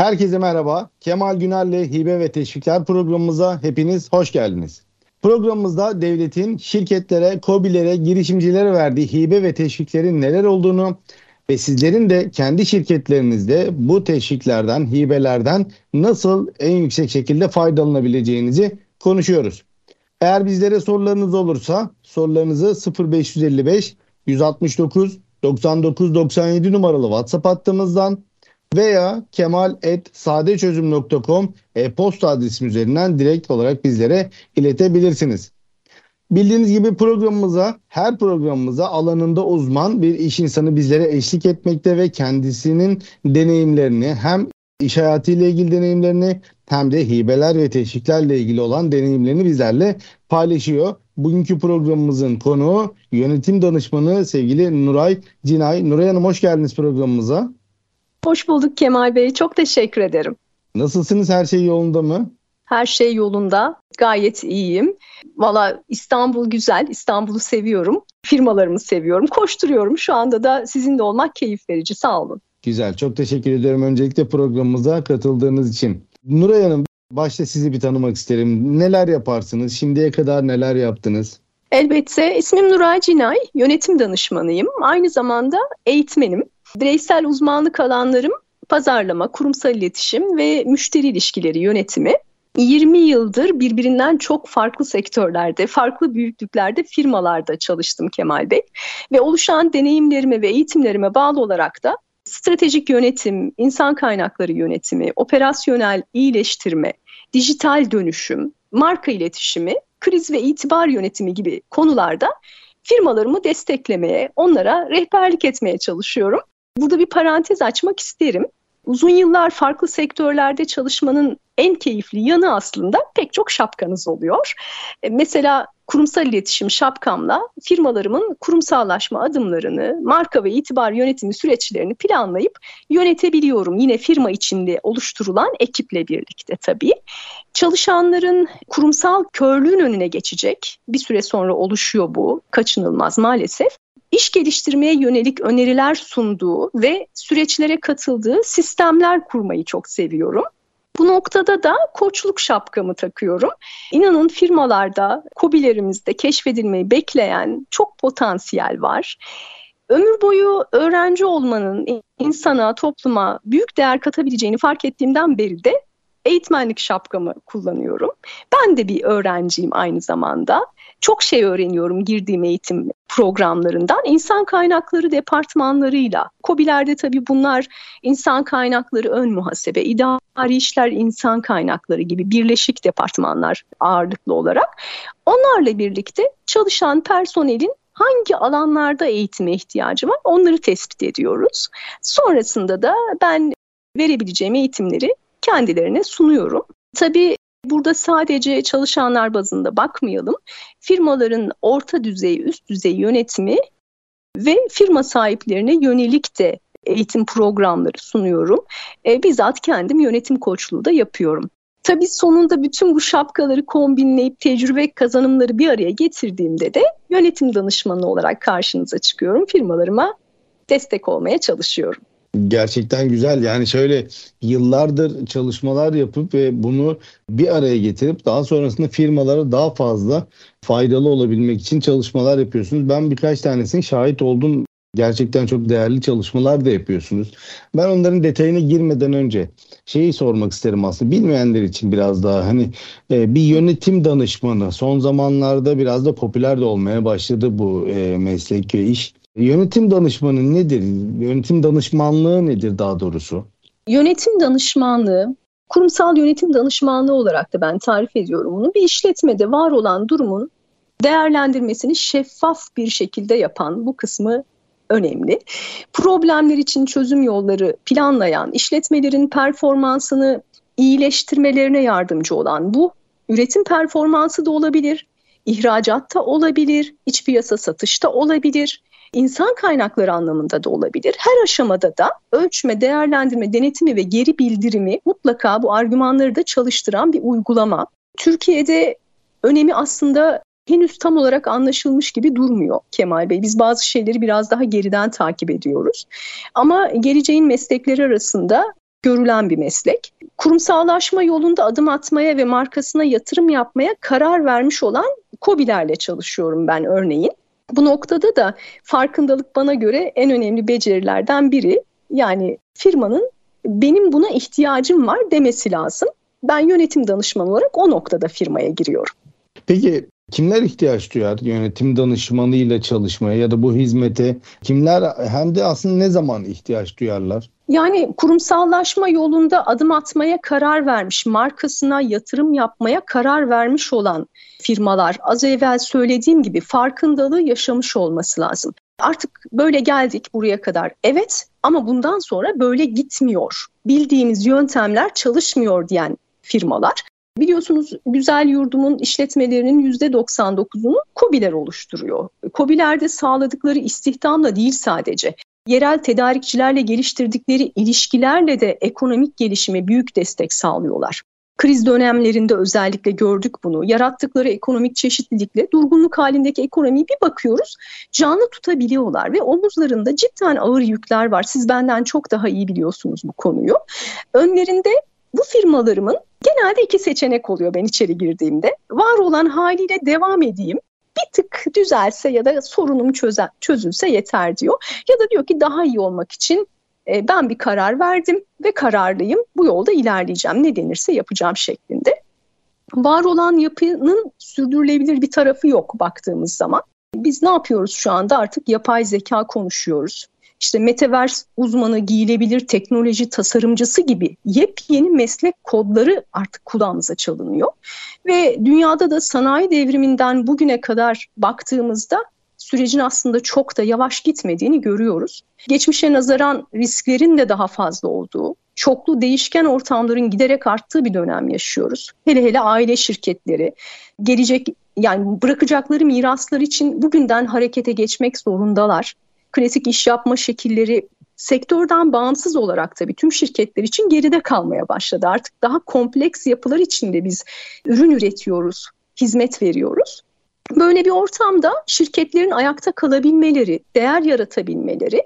Herkese merhaba. Kemal Güner'le Hibe ve Teşvikler programımıza hepiniz hoş geldiniz. Programımızda devletin şirketlere, kobilere, girişimcilere verdiği hibe ve teşviklerin neler olduğunu ve sizlerin de kendi şirketlerinizde bu teşviklerden, hibelerden nasıl en yüksek şekilde faydalanabileceğinizi konuşuyoruz. Eğer bizlere sorularınız olursa sorularınızı 0555 169 99 97 numaralı WhatsApp hattımızdan veya kemal.sadeçözüm.com e-posta adresim üzerinden direkt olarak bizlere iletebilirsiniz. Bildiğiniz gibi programımıza, her programımıza alanında uzman bir iş insanı bizlere eşlik etmekte ve kendisinin deneyimlerini hem iş hayatıyla ilgili deneyimlerini hem de hibeler ve teşviklerle ilgili olan deneyimlerini bizlerle paylaşıyor. Bugünkü programımızın konuğu yönetim danışmanı sevgili Nuray Cinay. Nuray Hanım hoş geldiniz programımıza. Hoş bulduk Kemal Bey. Çok teşekkür ederim. Nasılsınız? Her şey yolunda mı? Her şey yolunda. Gayet iyiyim. Valla İstanbul güzel. İstanbul'u seviyorum. Firmalarımı seviyorum. Koşturuyorum. Şu anda da sizinle olmak keyif verici. Sağ olun. Güzel. Çok teşekkür ediyorum öncelikle programımıza katıldığınız için. Nuray Hanım başta sizi bir tanımak isterim. Neler yaparsınız? Şimdiye kadar neler yaptınız? Elbette. İsmim Nuray Cinay. Yönetim danışmanıyım. Aynı zamanda eğitmenim. Bireysel uzmanlık alanlarım pazarlama, kurumsal iletişim ve müşteri ilişkileri yönetimi. 20 yıldır birbirinden çok farklı sektörlerde, farklı büyüklüklerde firmalarda çalıştım Kemal Bey. Ve oluşan deneyimlerime ve eğitimlerime bağlı olarak da stratejik yönetim, insan kaynakları yönetimi, operasyonel iyileştirme, dijital dönüşüm, marka iletişimi, kriz ve itibar yönetimi gibi konularda firmalarımı desteklemeye, onlara rehberlik etmeye çalışıyorum. Burada bir parantez açmak isterim. Uzun yıllar farklı sektörlerde çalışmanın en keyifli yanı aslında pek çok şapkanız oluyor. E, mesela kurumsal iletişim şapkamla firmalarımın kurumsallaşma adımlarını, marka ve itibar yönetimi süreçlerini planlayıp yönetebiliyorum. Yine firma içinde oluşturulan ekiple birlikte tabii. Çalışanların kurumsal körlüğün önüne geçecek. Bir süre sonra oluşuyor bu. Kaçınılmaz maalesef iş geliştirmeye yönelik öneriler sunduğu ve süreçlere katıldığı sistemler kurmayı çok seviyorum. Bu noktada da koçluk şapkamı takıyorum. İnanın firmalarda, kobilerimizde keşfedilmeyi bekleyen çok potansiyel var. Ömür boyu öğrenci olmanın insana, topluma büyük değer katabileceğini fark ettiğimden beri de eğitmenlik şapkamı kullanıyorum. Ben de bir öğrenciyim aynı zamanda. Çok şey öğreniyorum girdiğim eğitim programlarından. İnsan kaynakları departmanlarıyla. COBİ'lerde tabii bunlar insan kaynakları ön muhasebe, idari işler insan kaynakları gibi birleşik departmanlar ağırlıklı olarak. Onlarla birlikte çalışan personelin hangi alanlarda eğitime ihtiyacı var onları tespit ediyoruz. Sonrasında da ben verebileceğim eğitimleri kendilerine sunuyorum. Tabii Burada sadece çalışanlar bazında bakmayalım. Firmaların orta düzey, üst düzey yönetimi ve firma sahiplerine yönelik de eğitim programları sunuyorum. E, bizzat kendim yönetim koçluğu da yapıyorum. Tabii sonunda bütün bu şapkaları kombinleyip tecrübe kazanımları bir araya getirdiğimde de yönetim danışmanı olarak karşınıza çıkıyorum. Firmalarıma destek olmaya çalışıyorum. Gerçekten güzel. Yani şöyle yıllardır çalışmalar yapıp ve bunu bir araya getirip daha sonrasında firmalara daha fazla faydalı olabilmek için çalışmalar yapıyorsunuz. Ben birkaç tanesini şahit oldum. Gerçekten çok değerli çalışmalar da yapıyorsunuz. Ben onların detayına girmeden önce şeyi sormak isterim aslında. Bilmeyenler için biraz daha hani e, bir yönetim danışmanı son zamanlarda biraz da popüler de olmaya başladı bu e, meslek ve iş. Yönetim danışmanı nedir? Yönetim danışmanlığı nedir daha doğrusu? Yönetim danışmanlığı, kurumsal yönetim danışmanlığı olarak da ben tarif ediyorum bunu. Bir işletmede var olan durumun değerlendirmesini şeffaf bir şekilde yapan bu kısmı önemli. Problemler için çözüm yolları planlayan, işletmelerin performansını iyileştirmelerine yardımcı olan bu üretim performansı da olabilir, ihracatta olabilir, iç piyasa satışta olabilir, insan kaynakları anlamında da olabilir. Her aşamada da ölçme, değerlendirme, denetimi ve geri bildirimi mutlaka bu argümanları da çalıştıran bir uygulama. Türkiye'de önemi aslında henüz tam olarak anlaşılmış gibi durmuyor Kemal Bey. Biz bazı şeyleri biraz daha geriden takip ediyoruz. Ama geleceğin meslekleri arasında görülen bir meslek. Kurumsallaşma yolunda adım atmaya ve markasına yatırım yapmaya karar vermiş olan KOBİ'lerle çalışıyorum ben örneğin. Bu noktada da farkındalık bana göre en önemli becerilerden biri. Yani firmanın benim buna ihtiyacım var demesi lazım. Ben yönetim danışmanı olarak o noktada firmaya giriyorum. Peki kimler ihtiyaç duyar yönetim danışmanıyla çalışmaya ya da bu hizmete? Kimler hem de aslında ne zaman ihtiyaç duyarlar? Yani kurumsallaşma yolunda adım atmaya karar vermiş, markasına yatırım yapmaya karar vermiş olan firmalar az evvel söylediğim gibi farkındalığı yaşamış olması lazım. Artık böyle geldik buraya kadar. Evet ama bundan sonra böyle gitmiyor. Bildiğimiz yöntemler çalışmıyor diyen firmalar. Biliyorsunuz güzel yurdumun işletmelerinin %99'unu KOBİ'ler oluşturuyor. KOBİ'lerde sağladıkları istihdamla değil sadece yerel tedarikçilerle geliştirdikleri ilişkilerle de ekonomik gelişime büyük destek sağlıyorlar. Kriz dönemlerinde özellikle gördük bunu. Yarattıkları ekonomik çeşitlilikle durgunluk halindeki ekonomiyi bir bakıyoruz canlı tutabiliyorlar ve omuzlarında cidden ağır yükler var. Siz benden çok daha iyi biliyorsunuz bu konuyu. Önlerinde bu firmalarımın genelde iki seçenek oluyor ben içeri girdiğimde. Var olan haliyle devam edeyim bir tık düzelse ya da sorunum çöze, çözülse yeter diyor. Ya da diyor ki daha iyi olmak için e, ben bir karar verdim ve kararlıyım. Bu yolda ilerleyeceğim. Ne denirse yapacağım şeklinde. Var olan yapının sürdürülebilir bir tarafı yok baktığımız zaman. Biz ne yapıyoruz şu anda? Artık yapay zeka konuşuyoruz işte metaverse uzmanı, giyilebilir teknoloji tasarımcısı gibi yepyeni meslek kodları artık kulağımıza çalınıyor. Ve dünyada da sanayi devriminden bugüne kadar baktığımızda sürecin aslında çok da yavaş gitmediğini görüyoruz. Geçmişe nazaran risklerin de daha fazla olduğu, çoklu değişken ortamların giderek arttığı bir dönem yaşıyoruz. Hele hele aile şirketleri gelecek yani bırakacakları miraslar için bugünden harekete geçmek zorundalar klasik iş yapma şekilleri sektörden bağımsız olarak tabii tüm şirketler için geride kalmaya başladı. Artık daha kompleks yapılar içinde biz ürün üretiyoruz, hizmet veriyoruz. Böyle bir ortamda şirketlerin ayakta kalabilmeleri, değer yaratabilmeleri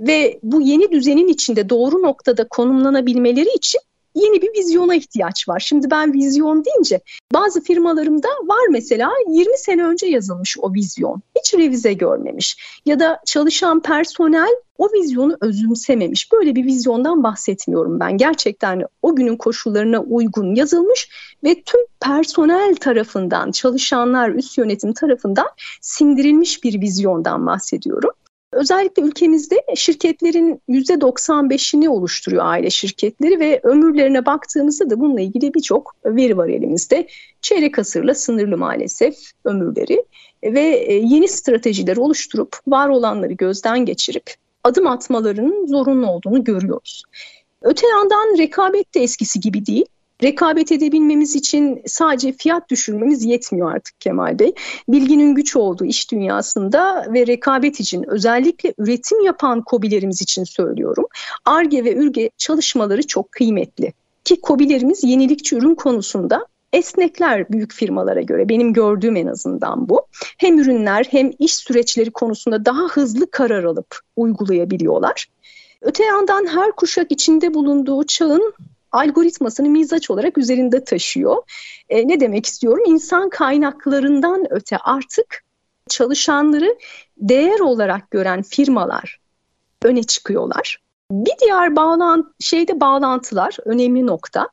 ve bu yeni düzenin içinde doğru noktada konumlanabilmeleri için yeni bir vizyona ihtiyaç var. Şimdi ben vizyon deyince bazı firmalarımda var mesela 20 sene önce yazılmış o vizyon. Hiç revize görmemiş ya da çalışan personel o vizyonu özümsememiş. Böyle bir vizyondan bahsetmiyorum ben. Gerçekten o günün koşullarına uygun yazılmış ve tüm personel tarafından, çalışanlar, üst yönetim tarafından sindirilmiş bir vizyondan bahsediyorum. Özellikle ülkemizde şirketlerin %95'ini oluşturuyor aile şirketleri ve ömürlerine baktığımızda da bununla ilgili birçok veri var elimizde. Çeyrek asırla sınırlı maalesef ömürleri ve e, yeni stratejiler oluşturup var olanları gözden geçirip adım atmalarının zorunlu olduğunu görüyoruz. Öte yandan rekabet de eskisi gibi değil rekabet edebilmemiz için sadece fiyat düşürmemiz yetmiyor artık Kemal Bey. Bilginin güç olduğu iş dünyasında ve rekabet için özellikle üretim yapan kobilerimiz için söylüyorum. ARGE ve ÜRGE çalışmaları çok kıymetli. Ki kobilerimiz yenilikçi ürün konusunda esnekler büyük firmalara göre benim gördüğüm en azından bu. Hem ürünler hem iş süreçleri konusunda daha hızlı karar alıp uygulayabiliyorlar. Öte yandan her kuşak içinde bulunduğu çağın algoritmasını mizaç olarak üzerinde taşıyor. E, ne demek istiyorum? İnsan kaynaklarından öte artık çalışanları değer olarak gören firmalar öne çıkıyorlar. Bir diğer bağlan şeyde bağlantılar önemli nokta.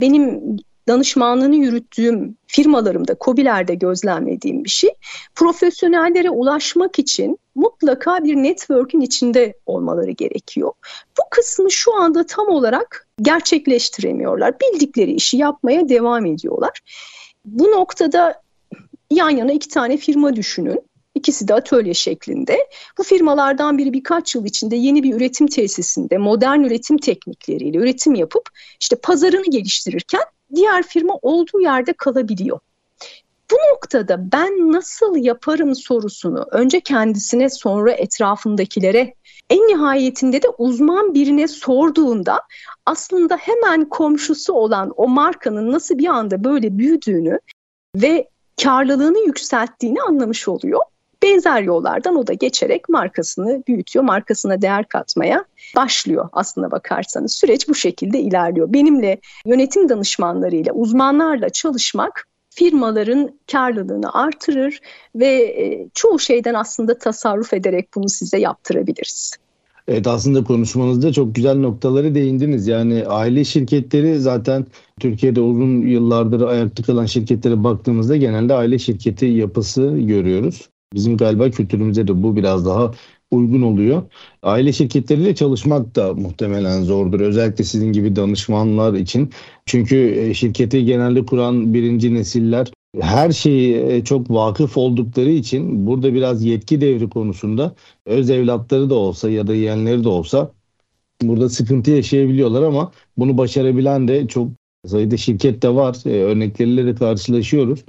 Benim danışmanlığını yürüttüğüm firmalarımda, COBİ'lerde gözlemlediğim bir şey. Profesyonellere ulaşmak için mutlaka bir network'ün içinde olmaları gerekiyor. Bu kısmı şu anda tam olarak gerçekleştiremiyorlar. Bildikleri işi yapmaya devam ediyorlar. Bu noktada yan yana iki tane firma düşünün. İkisi de atölye şeklinde. Bu firmalardan biri birkaç yıl içinde yeni bir üretim tesisinde modern üretim teknikleriyle üretim yapıp işte pazarını geliştirirken diğer firma olduğu yerde kalabiliyor. Bu noktada ben nasıl yaparım sorusunu önce kendisine sonra etrafındakilere en nihayetinde de uzman birine sorduğunda aslında hemen komşusu olan o markanın nasıl bir anda böyle büyüdüğünü ve karlılığını yükselttiğini anlamış oluyor. Benzer yollardan o da geçerek markasını büyütüyor, markasına değer katmaya başlıyor aslında bakarsanız. Süreç bu şekilde ilerliyor. Benimle yönetim danışmanlarıyla, uzmanlarla çalışmak firmaların karlılığını artırır ve e, çoğu şeyden aslında tasarruf ederek bunu size yaptırabiliriz. Evet aslında konuşmanızda çok güzel noktaları değindiniz. Yani aile şirketleri zaten Türkiye'de uzun yıllardır ayakta kalan şirketlere baktığımızda genelde aile şirketi yapısı görüyoruz. Bizim galiba kültürümüze de bu biraz daha uygun oluyor. Aile şirketleriyle çalışmak da muhtemelen zordur. Özellikle sizin gibi danışmanlar için. Çünkü e, şirketi genelde kuran birinci nesiller her şeyi e, çok vakıf oldukları için burada biraz yetki devri konusunda öz evlatları da olsa ya da yeğenleri de olsa burada sıkıntı yaşayabiliyorlar ama bunu başarabilen de çok sayıda şirket de var. E, örnekleriyle de karşılaşıyoruz.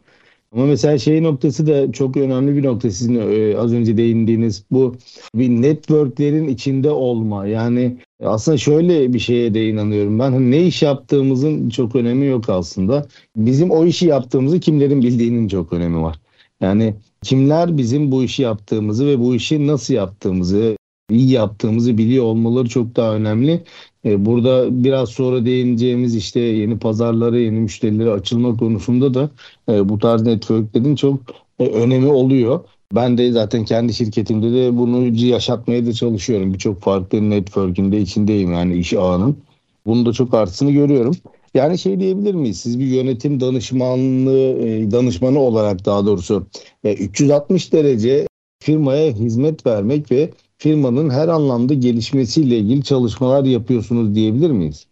Ama mesela şey noktası da çok önemli bir nokta sizin e, az önce değindiğiniz bu bir networklerin içinde olma. Yani aslında şöyle bir şeye de inanıyorum ben. Hani ne iş yaptığımızın çok önemi yok aslında. Bizim o işi yaptığımızı kimlerin bildiğinin çok önemi var. Yani kimler bizim bu işi yaptığımızı ve bu işi nasıl yaptığımızı, iyi yaptığımızı biliyor olmaları çok daha önemli. E, burada biraz sonra değineceğimiz işte yeni pazarları, yeni müşterilere açılma konusunda da e, bu tarz networklerin çok e, önemi oluyor. Ben de zaten kendi şirketimde de bunu yaşatmaya da çalışıyorum. Birçok farklı network'ün de içindeyim yani iş ağının. Bunu da çok artısını görüyorum. Yani şey diyebilir miyiz? Siz bir yönetim danışmanlığı, danışmanı olarak daha doğrusu 360 derece firmaya hizmet vermek ve firmanın her anlamda gelişmesiyle ilgili çalışmalar yapıyorsunuz diyebilir miyiz?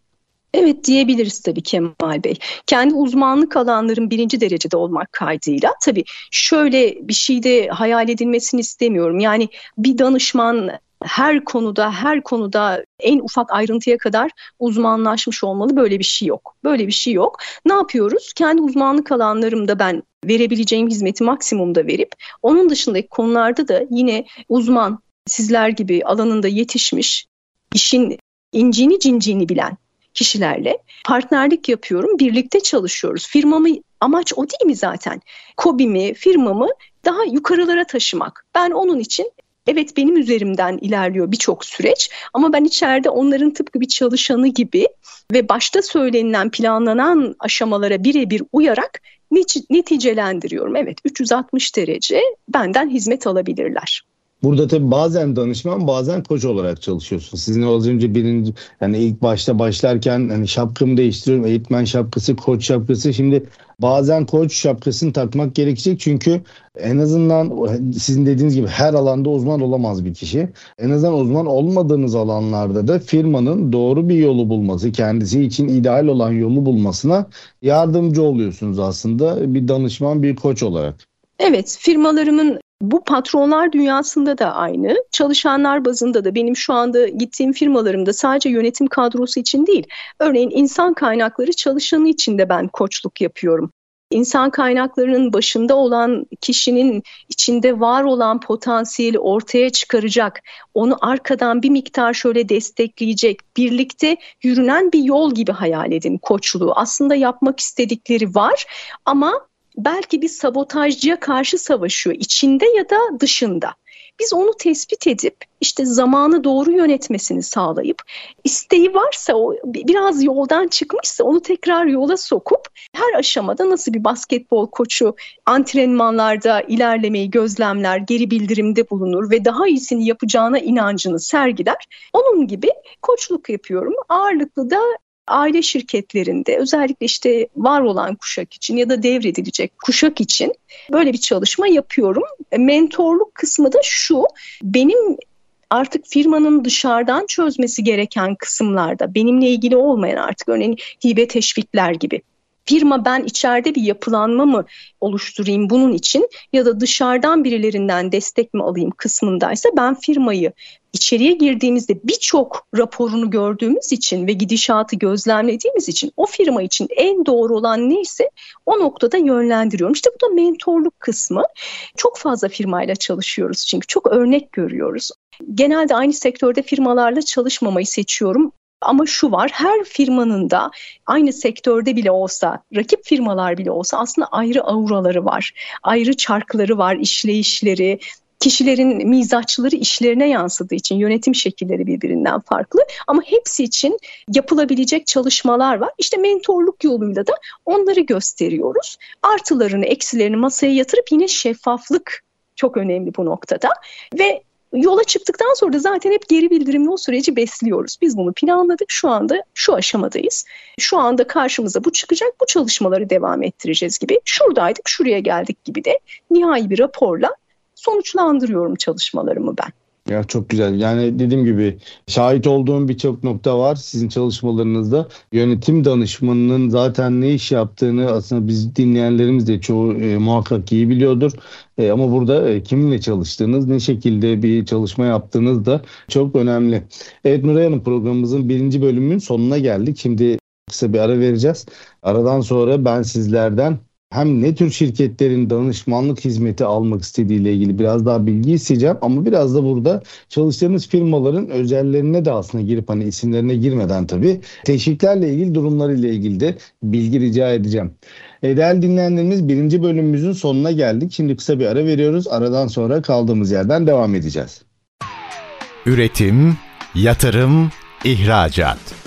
Evet diyebiliriz tabii Kemal Bey. Kendi uzmanlık alanların birinci derecede olmak kaydıyla tabii şöyle bir şey de hayal edilmesini istemiyorum. Yani bir danışman her konuda her konuda en ufak ayrıntıya kadar uzmanlaşmış olmalı böyle bir şey yok. Böyle bir şey yok. Ne yapıyoruz? Kendi uzmanlık alanlarımda ben verebileceğim hizmeti maksimumda verip onun dışındaki konularda da yine uzman sizler gibi alanında yetişmiş, işin incini cinciğini bilen kişilerle partnerlik yapıyorum. Birlikte çalışıyoruz. Firmamı amaç o değil mi zaten? Kobimi, firmamı daha yukarılara taşımak. Ben onun için evet benim üzerimden ilerliyor birçok süreç ama ben içeride onların tıpkı bir çalışanı gibi ve başta söylenilen planlanan aşamalara birebir uyarak neticelendiriyorum. Evet 360 derece benden hizmet alabilirler. Burada tabii bazen danışman bazen koç olarak çalışıyorsun. Sizin az önce birinci yani ilk başta başlarken hani şapkamı değiştiriyorum. Eğitmen şapkası, koç şapkası. Şimdi bazen koç şapkasını takmak gerekecek. Çünkü en azından sizin dediğiniz gibi her alanda uzman olamaz bir kişi. En azından uzman olmadığınız alanlarda da firmanın doğru bir yolu bulması, kendisi için ideal olan yolu bulmasına yardımcı oluyorsunuz aslında bir danışman, bir koç olarak. Evet, firmalarımın bu patronlar dünyasında da aynı, çalışanlar bazında da benim şu anda gittiğim firmalarımda sadece yönetim kadrosu için değil, örneğin insan kaynakları çalışanı için de ben koçluk yapıyorum. İnsan kaynaklarının başında olan kişinin içinde var olan potansiyeli ortaya çıkaracak, onu arkadan bir miktar şöyle destekleyecek, birlikte yürünen bir yol gibi hayal edin koçluğu. Aslında yapmak istedikleri var ama belki bir sabotajcıya karşı savaşıyor içinde ya da dışında. Biz onu tespit edip işte zamanı doğru yönetmesini sağlayıp isteği varsa o biraz yoldan çıkmışsa onu tekrar yola sokup her aşamada nasıl bir basketbol koçu antrenmanlarda ilerlemeyi gözlemler, geri bildirimde bulunur ve daha iyisini yapacağına inancını sergiler. Onun gibi koçluk yapıyorum. Ağırlıklı da aile şirketlerinde özellikle işte var olan kuşak için ya da devredilecek kuşak için böyle bir çalışma yapıyorum. E, mentorluk kısmı da şu, benim artık firmanın dışarıdan çözmesi gereken kısımlarda benimle ilgili olmayan artık örneğin hibe teşvikler gibi firma ben içeride bir yapılanma mı oluşturayım bunun için ya da dışarıdan birilerinden destek mi alayım kısmındaysa ben firmayı içeriye girdiğimizde birçok raporunu gördüğümüz için ve gidişatı gözlemlediğimiz için o firma için en doğru olan neyse o noktada yönlendiriyorum. İşte bu da mentorluk kısmı. Çok fazla firmayla çalışıyoruz çünkü çok örnek görüyoruz. Genelde aynı sektörde firmalarla çalışmamayı seçiyorum. Ama şu var her firmanın da aynı sektörde bile olsa, rakip firmalar bile olsa aslında ayrı auraları var. Ayrı çarkları var, işleyişleri, kişilerin mizaçları işlerine yansıdığı için yönetim şekilleri birbirinden farklı ama hepsi için yapılabilecek çalışmalar var. İşte mentorluk yoluyla da onları gösteriyoruz. Artılarını, eksilerini masaya yatırıp yine şeffaflık çok önemli bu noktada ve yola çıktıktan sonra da zaten hep geri bildirimli o süreci besliyoruz. Biz bunu planladık. Şu anda şu aşamadayız. Şu anda karşımıza bu çıkacak. Bu çalışmaları devam ettireceğiz gibi. Şuradaydık, şuraya geldik gibi de nihai bir raporla sonuçlandırıyorum çalışmalarımı ben. Ya çok güzel. Yani dediğim gibi şahit olduğum birçok nokta var sizin çalışmalarınızda. Yönetim danışmanının zaten ne iş yaptığını aslında biz dinleyenlerimiz de çoğu e, muhakkak iyi biliyordur. E, ama burada e, kiminle çalıştığınız, ne şekilde bir çalışma yaptığınız da çok önemli. Evet Nuray Hanım programımızın birinci bölümünün sonuna geldik. Şimdi kısa bir ara vereceğiz. Aradan sonra ben sizlerden hem ne tür şirketlerin danışmanlık hizmeti almak istediğiyle ilgili biraz daha bilgi isteyeceğim ama biraz da burada çalıştığınız firmaların özellerine de aslında girip hani isimlerine girmeden tabii teşviklerle ilgili durumlarıyla ilgili de bilgi rica edeceğim. E, değerli dinleyenlerimiz birinci bölümümüzün sonuna geldik. Şimdi kısa bir ara veriyoruz. Aradan sonra kaldığımız yerden devam edeceğiz. Üretim, yatırım, ihracat.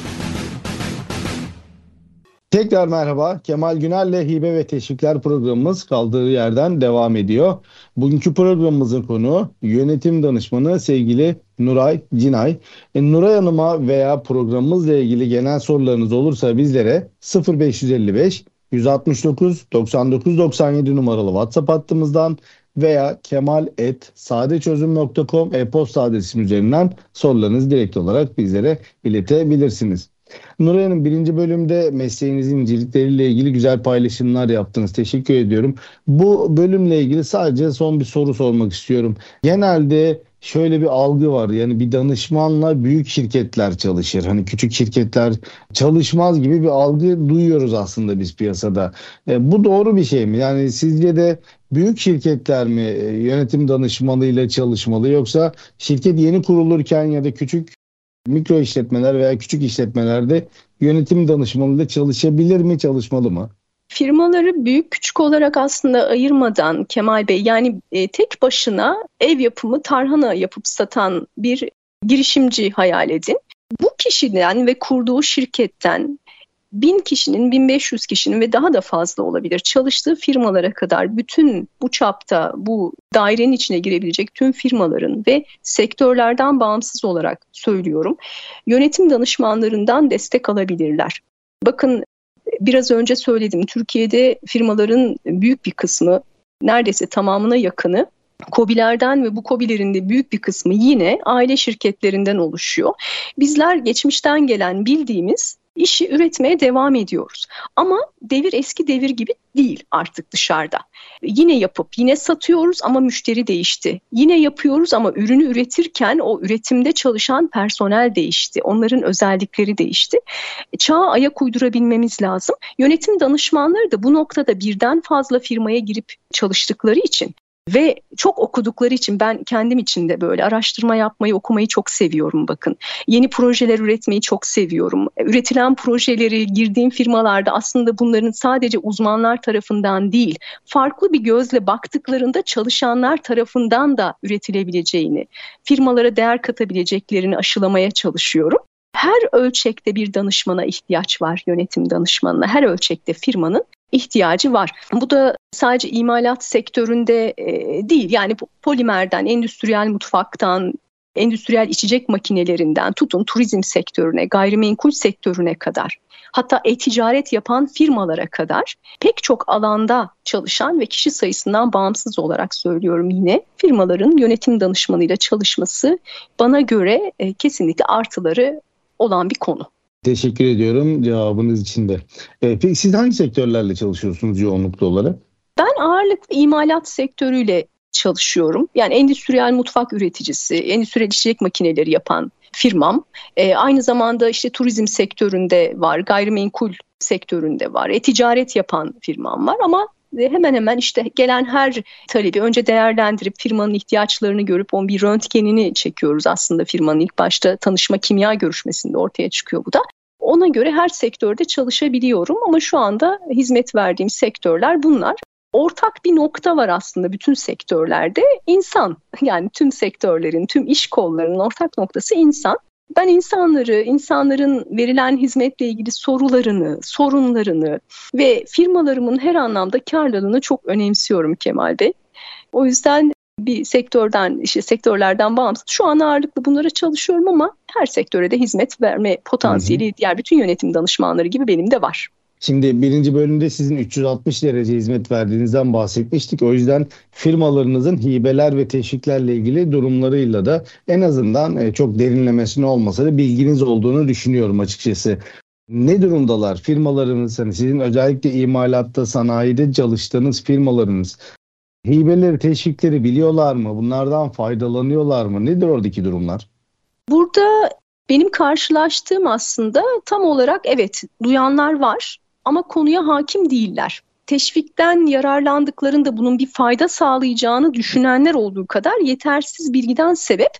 Tekrar merhaba. Kemal Güner'le Hibe ve Teşvikler programımız kaldığı yerden devam ediyor. Bugünkü programımızın konu yönetim danışmanı sevgili Nuray Cinay. E, Nuray Hanım'a veya programımızla ilgili genel sorularınız olursa bizlere 0555 169 99 97 numaralı WhatsApp hattımızdan veya kemal.sadeçözüm.com e-posta adresim üzerinden sorularınızı direkt olarak bizlere iletebilirsiniz. Nuray Hanım birinci bölümde mesleğinizin incelikleriyle ilgili güzel paylaşımlar yaptınız. Teşekkür ediyorum. Bu bölümle ilgili sadece son bir soru sormak istiyorum. Genelde şöyle bir algı var. Yani bir danışmanla büyük şirketler çalışır. Hani küçük şirketler çalışmaz gibi bir algı duyuyoruz aslında biz piyasada. E, bu doğru bir şey mi? Yani sizce de büyük şirketler mi e, yönetim danışmanıyla çalışmalı yoksa şirket yeni kurulurken ya da küçük mikro işletmeler veya küçük işletmelerde yönetim danışmanıyla çalışabilir mi, çalışmalı mı? Firmaları büyük küçük olarak aslında ayırmadan Kemal Bey yani e, tek başına ev yapımı tarhana yapıp satan bir girişimci hayal edin. Bu kişiden ve kurduğu şirketten bin kişinin, 1500 kişinin ve daha da fazla olabilir çalıştığı firmalara kadar bütün bu çapta bu dairenin içine girebilecek tüm firmaların ve sektörlerden bağımsız olarak söylüyorum yönetim danışmanlarından destek alabilirler. Bakın biraz önce söyledim Türkiye'de firmaların büyük bir kısmı neredeyse tamamına yakını Kobilerden ve bu kobilerin de büyük bir kısmı yine aile şirketlerinden oluşuyor. Bizler geçmişten gelen bildiğimiz işi üretmeye devam ediyoruz. Ama devir eski devir gibi değil artık dışarıda. Yine yapıp yine satıyoruz ama müşteri değişti. Yine yapıyoruz ama ürünü üretirken o üretimde çalışan personel değişti. Onların özellikleri değişti. Çağa ayak uydurabilmemiz lazım. Yönetim danışmanları da bu noktada birden fazla firmaya girip çalıştıkları için ve çok okudukları için ben kendim için de böyle araştırma yapmayı, okumayı çok seviyorum bakın. Yeni projeler üretmeyi çok seviyorum. Üretilen projeleri girdiğim firmalarda aslında bunların sadece uzmanlar tarafından değil, farklı bir gözle baktıklarında çalışanlar tarafından da üretilebileceğini, firmalara değer katabileceklerini aşılamaya çalışıyorum her ölçekte bir danışmana ihtiyaç var yönetim danışmanına. Her ölçekte firmanın ihtiyacı var. Bu da sadece imalat sektöründe e, değil yani polimerden, endüstriyel mutfaktan, endüstriyel içecek makinelerinden tutun turizm sektörüne, gayrimenkul sektörüne kadar hatta e-ticaret yapan firmalara kadar pek çok alanda çalışan ve kişi sayısından bağımsız olarak söylüyorum yine firmaların yönetim danışmanıyla çalışması bana göre e, kesinlikle artıları olan bir konu. Teşekkür ediyorum cevabınız için de. E, peki siz hangi sektörlerle çalışıyorsunuz yoğunluklu olarak? Ben ağırlıklı imalat sektörüyle çalışıyorum. Yani endüstriyel mutfak üreticisi, endüstriyel içecek makineleri yapan firmam. E, aynı zamanda işte turizm sektöründe var, gayrimenkul sektöründe var, e-ticaret yapan firmam var ama hemen hemen işte gelen her talebi önce değerlendirip firmanın ihtiyaçlarını görüp onun bir röntgenini çekiyoruz aslında firmanın ilk başta tanışma kimya görüşmesinde ortaya çıkıyor bu da. Ona göre her sektörde çalışabiliyorum ama şu anda hizmet verdiğim sektörler bunlar ortak bir nokta var aslında bütün sektörlerde. insan yani tüm sektörlerin, tüm iş kollarının ortak noktası insan. Ben insanları, insanların verilen hizmetle ilgili sorularını, sorunlarını ve firmalarımın her anlamda karlılığını çok önemsiyorum Kemal Bey. O yüzden bir sektörden, işte sektörlerden bağımsız şu an ağırlıklı bunlara çalışıyorum ama her sektöre de hizmet verme potansiyeli hı hı. diğer bütün yönetim danışmanları gibi benim de var. Şimdi birinci bölümde sizin 360 derece hizmet verdiğinizden bahsetmiştik. O yüzden firmalarınızın hibeler ve teşviklerle ilgili durumlarıyla da en azından e, çok derinlemesine olmasa da bilginiz olduğunu düşünüyorum açıkçası. Ne durumdalar firmalarınız? Hani sizin özellikle imalatta, sanayide çalıştığınız firmalarınız hibeleri, teşvikleri biliyorlar mı? Bunlardan faydalanıyorlar mı? Nedir oradaki durumlar? Burada benim karşılaştığım aslında tam olarak evet duyanlar var ama konuya hakim değiller. Teşvikten yararlandıklarında bunun bir fayda sağlayacağını düşünenler olduğu kadar yetersiz bilgiden sebep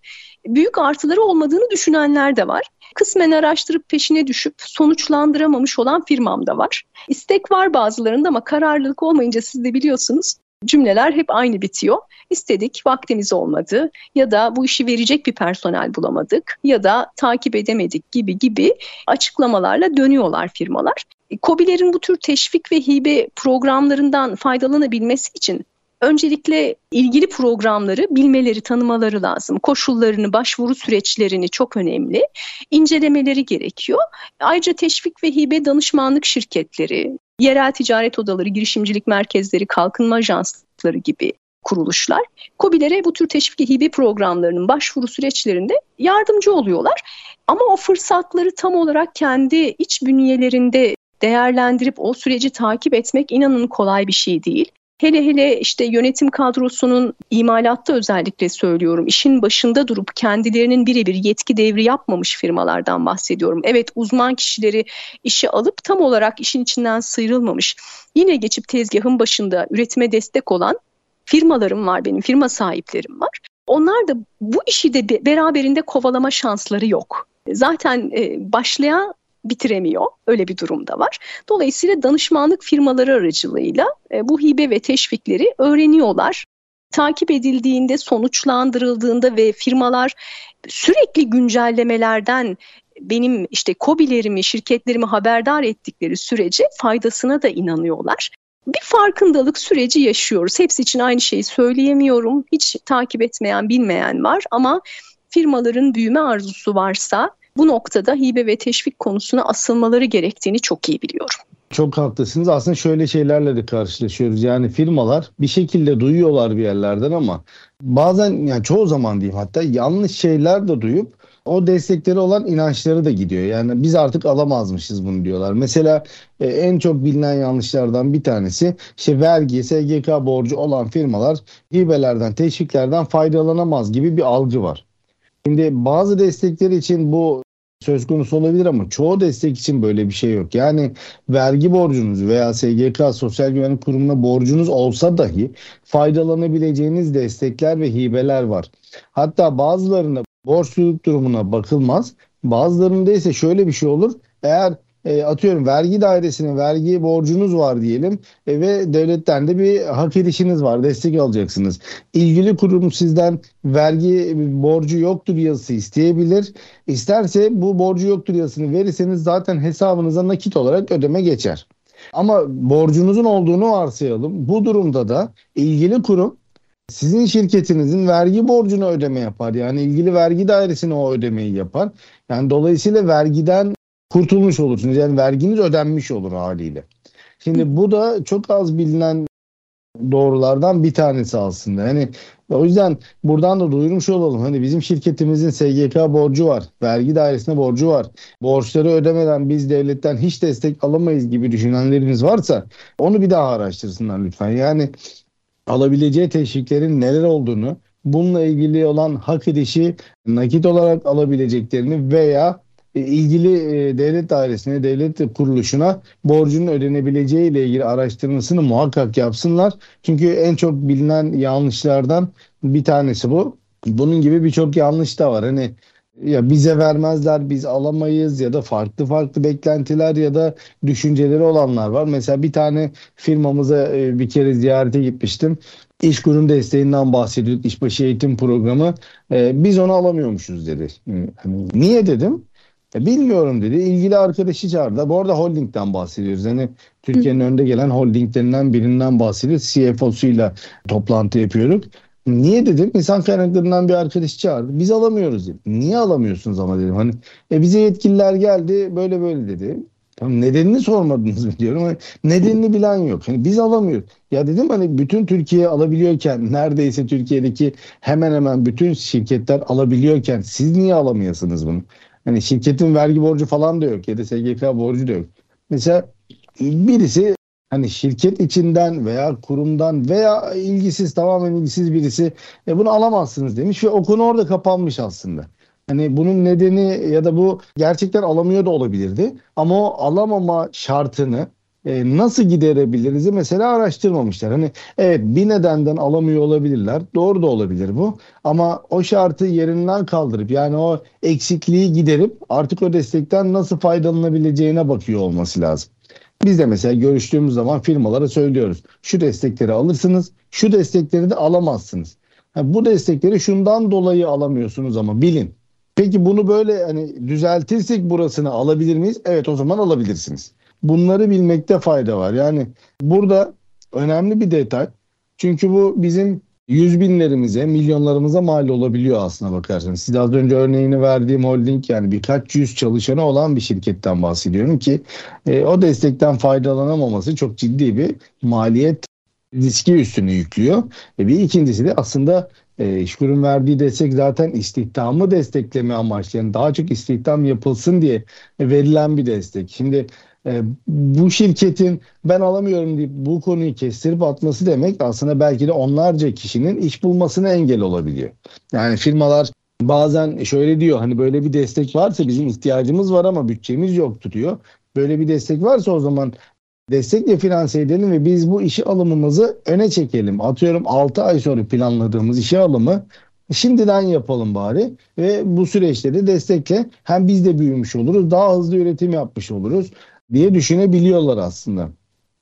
büyük artıları olmadığını düşünenler de var. Kısmen araştırıp peşine düşüp sonuçlandıramamış olan firmam da var. İstek var bazılarında ama kararlılık olmayınca siz de biliyorsunuz cümleler hep aynı bitiyor. İstedik, vaktimiz olmadı ya da bu işi verecek bir personel bulamadık ya da takip edemedik gibi gibi açıklamalarla dönüyorlar firmalar. COBİ'lerin bu tür teşvik ve hibe programlarından faydalanabilmesi için öncelikle ilgili programları bilmeleri, tanımaları lazım. Koşullarını, başvuru süreçlerini çok önemli. incelemeleri gerekiyor. Ayrıca teşvik ve hibe danışmanlık şirketleri, yerel ticaret odaları, girişimcilik merkezleri, kalkınma ajansları gibi kuruluşlar COBİ'lere bu tür teşvik hibe programlarının başvuru süreçlerinde yardımcı oluyorlar. Ama o fırsatları tam olarak kendi iç bünyelerinde değerlendirip o süreci takip etmek inanın kolay bir şey değil. Hele hele işte yönetim kadrosunun imalatta özellikle söylüyorum işin başında durup kendilerinin birebir yetki devri yapmamış firmalardan bahsediyorum. Evet uzman kişileri işe alıp tam olarak işin içinden sıyrılmamış yine geçip tezgahın başında üretime destek olan firmalarım var benim firma sahiplerim var. Onlar da bu işi de beraberinde kovalama şansları yok. Zaten e, başlayan bitiremiyor. Öyle bir durumda var. Dolayısıyla danışmanlık firmaları aracılığıyla e, bu hibe ve teşvikleri öğreniyorlar. Takip edildiğinde, sonuçlandırıldığında ve firmalar sürekli güncellemelerden benim işte kobilerimi, şirketlerimi haberdar ettikleri sürece faydasına da inanıyorlar. Bir farkındalık süreci yaşıyoruz. Hepsi için aynı şeyi söyleyemiyorum. Hiç takip etmeyen, bilmeyen var ama firmaların büyüme arzusu varsa bu noktada hibe ve teşvik konusuna asılmaları gerektiğini çok iyi biliyorum. Çok haklısınız. Aslında şöyle şeylerle de karşılaşıyoruz. Yani firmalar bir şekilde duyuyorlar bir yerlerden ama bazen yani çoğu zaman diyeyim hatta yanlış şeyler de duyup o destekleri olan inançları da gidiyor. Yani biz artık alamazmışız bunu diyorlar. Mesela e, en çok bilinen yanlışlardan bir tanesi işte vergi, SGK borcu olan firmalar hibelerden, teşviklerden faydalanamaz gibi bir algı var. Şimdi bazı destekler için bu söz konusu olabilir ama çoğu destek için böyle bir şey yok. Yani vergi borcunuz veya SGK Sosyal Güvenlik Kurumu'na borcunuz olsa dahi faydalanabileceğiniz destekler ve hibeler var. Hatta bazılarında borçluluk durumuna bakılmaz. Bazılarında ise şöyle bir şey olur. Eğer e, atıyorum vergi dairesine vergi borcunuz var diyelim e, ve devletten de bir hak edişiniz var destek alacaksınız. İlgili kurum sizden vergi borcu yoktur yazısı isteyebilir. İsterse bu borcu yoktur yazısını verirseniz zaten hesabınıza nakit olarak ödeme geçer. Ama borcunuzun olduğunu varsayalım. Bu durumda da ilgili kurum sizin şirketinizin vergi borcunu ödeme yapar. Yani ilgili vergi dairesine o ödemeyi yapar. Yani dolayısıyla vergiden kurtulmuş olursunuz. Yani verginiz ödenmiş olur haliyle. Şimdi bu da çok az bilinen doğrulardan bir tanesi aslında. Yani o yüzden buradan da duyurmuş olalım. Hani bizim şirketimizin SGK borcu var. Vergi dairesine borcu var. Borçları ödemeden biz devletten hiç destek alamayız gibi düşünenleriniz varsa onu bir daha araştırsınlar lütfen. Yani alabileceği teşviklerin neler olduğunu, bununla ilgili olan hak edişi nakit olarak alabileceklerini veya ilgili e, devlet dairesine, devlet kuruluşuna borcunun ödenebileceği ile ilgili araştırmasını muhakkak yapsınlar. Çünkü en çok bilinen yanlışlardan bir tanesi bu. Bunun gibi birçok yanlış da var. Hani ya bize vermezler, biz alamayız ya da farklı farklı beklentiler ya da düşünceleri olanlar var. Mesela bir tane firmamıza e, bir kere ziyarete gitmiştim. İş kurum desteğinden bahsediyorduk, işbaşı eğitim programı. Biz onu alamıyormuşuz dedi. Hani niye dedim? E, bilmiyorum dedi. İlgili arkadaşı çağırdı. Bu arada holdingden bahsediyoruz. Yani Türkiye'nin önde gelen holdinglerinden birinden bahsediyoruz. CFO'suyla toplantı yapıyoruz. Niye dedim? İnsan kaynaklarından bir arkadaş çağırdı. Biz alamıyoruz dedim. Niye alamıyorsunuz ama dedim. Hani e bize yetkililer geldi böyle böyle dedi. Tamam nedenini sormadınız mı diyorum. Hani nedenini bilen yok. Hani biz alamıyoruz. Ya dedim hani bütün Türkiye alabiliyorken neredeyse Türkiye'deki hemen hemen bütün şirketler alabiliyorken siz niye alamıyorsunuz bunu? Hani şirketin vergi borcu falan da yok ya da SGK borcu da yok. Mesela birisi hani şirket içinden veya kurumdan veya ilgisiz tamamen ilgisiz birisi e, bunu alamazsınız demiş ve o konu orada kapanmış aslında. Hani bunun nedeni ya da bu gerçekten alamıyor da olabilirdi ama o alamama şartını e, nasıl giderebiliriz mesela araştırmamışlar. Hani evet bir nedenden alamıyor olabilirler. Doğru da olabilir bu. Ama o şartı yerinden kaldırıp yani o eksikliği giderip artık o destekten nasıl faydalanabileceğine bakıyor olması lazım. Biz de mesela görüştüğümüz zaman firmalara söylüyoruz. Şu destekleri alırsınız, şu destekleri de alamazsınız. Yani bu destekleri şundan dolayı alamıyorsunuz ama bilin. Peki bunu böyle hani düzeltirsek burasını alabilir miyiz? Evet o zaman alabilirsiniz. Bunları bilmekte fayda var. Yani burada önemli bir detay. Çünkü bu bizim yüz binlerimize, milyonlarımıza mal olabiliyor aslına bakarsanız. Size az önce örneğini verdiğim holding yani birkaç yüz çalışanı olan bir şirketten bahsediyorum ki e, o destekten faydalanamaması çok ciddi bir maliyet riski üstüne yüklüyor. E, bir ikincisi de aslında e, İşkur'un verdiği destek zaten istihdamı destekleme amaçlı. Yani daha çok istihdam yapılsın diye verilen bir destek. Şimdi e, bu şirketin ben alamıyorum deyip bu konuyu kestirip atması demek aslında belki de onlarca kişinin iş bulmasına engel olabiliyor. Yani firmalar bazen şöyle diyor hani böyle bir destek varsa bizim ihtiyacımız var ama bütçemiz yok diyor. Böyle bir destek varsa o zaman destekle finanse edelim ve biz bu işi alımımızı öne çekelim. Atıyorum 6 ay sonra planladığımız işe alımı şimdiden yapalım bari ve bu süreçte de destekle hem biz de büyümüş oluruz, daha hızlı üretim yapmış oluruz diye düşünebiliyorlar aslında.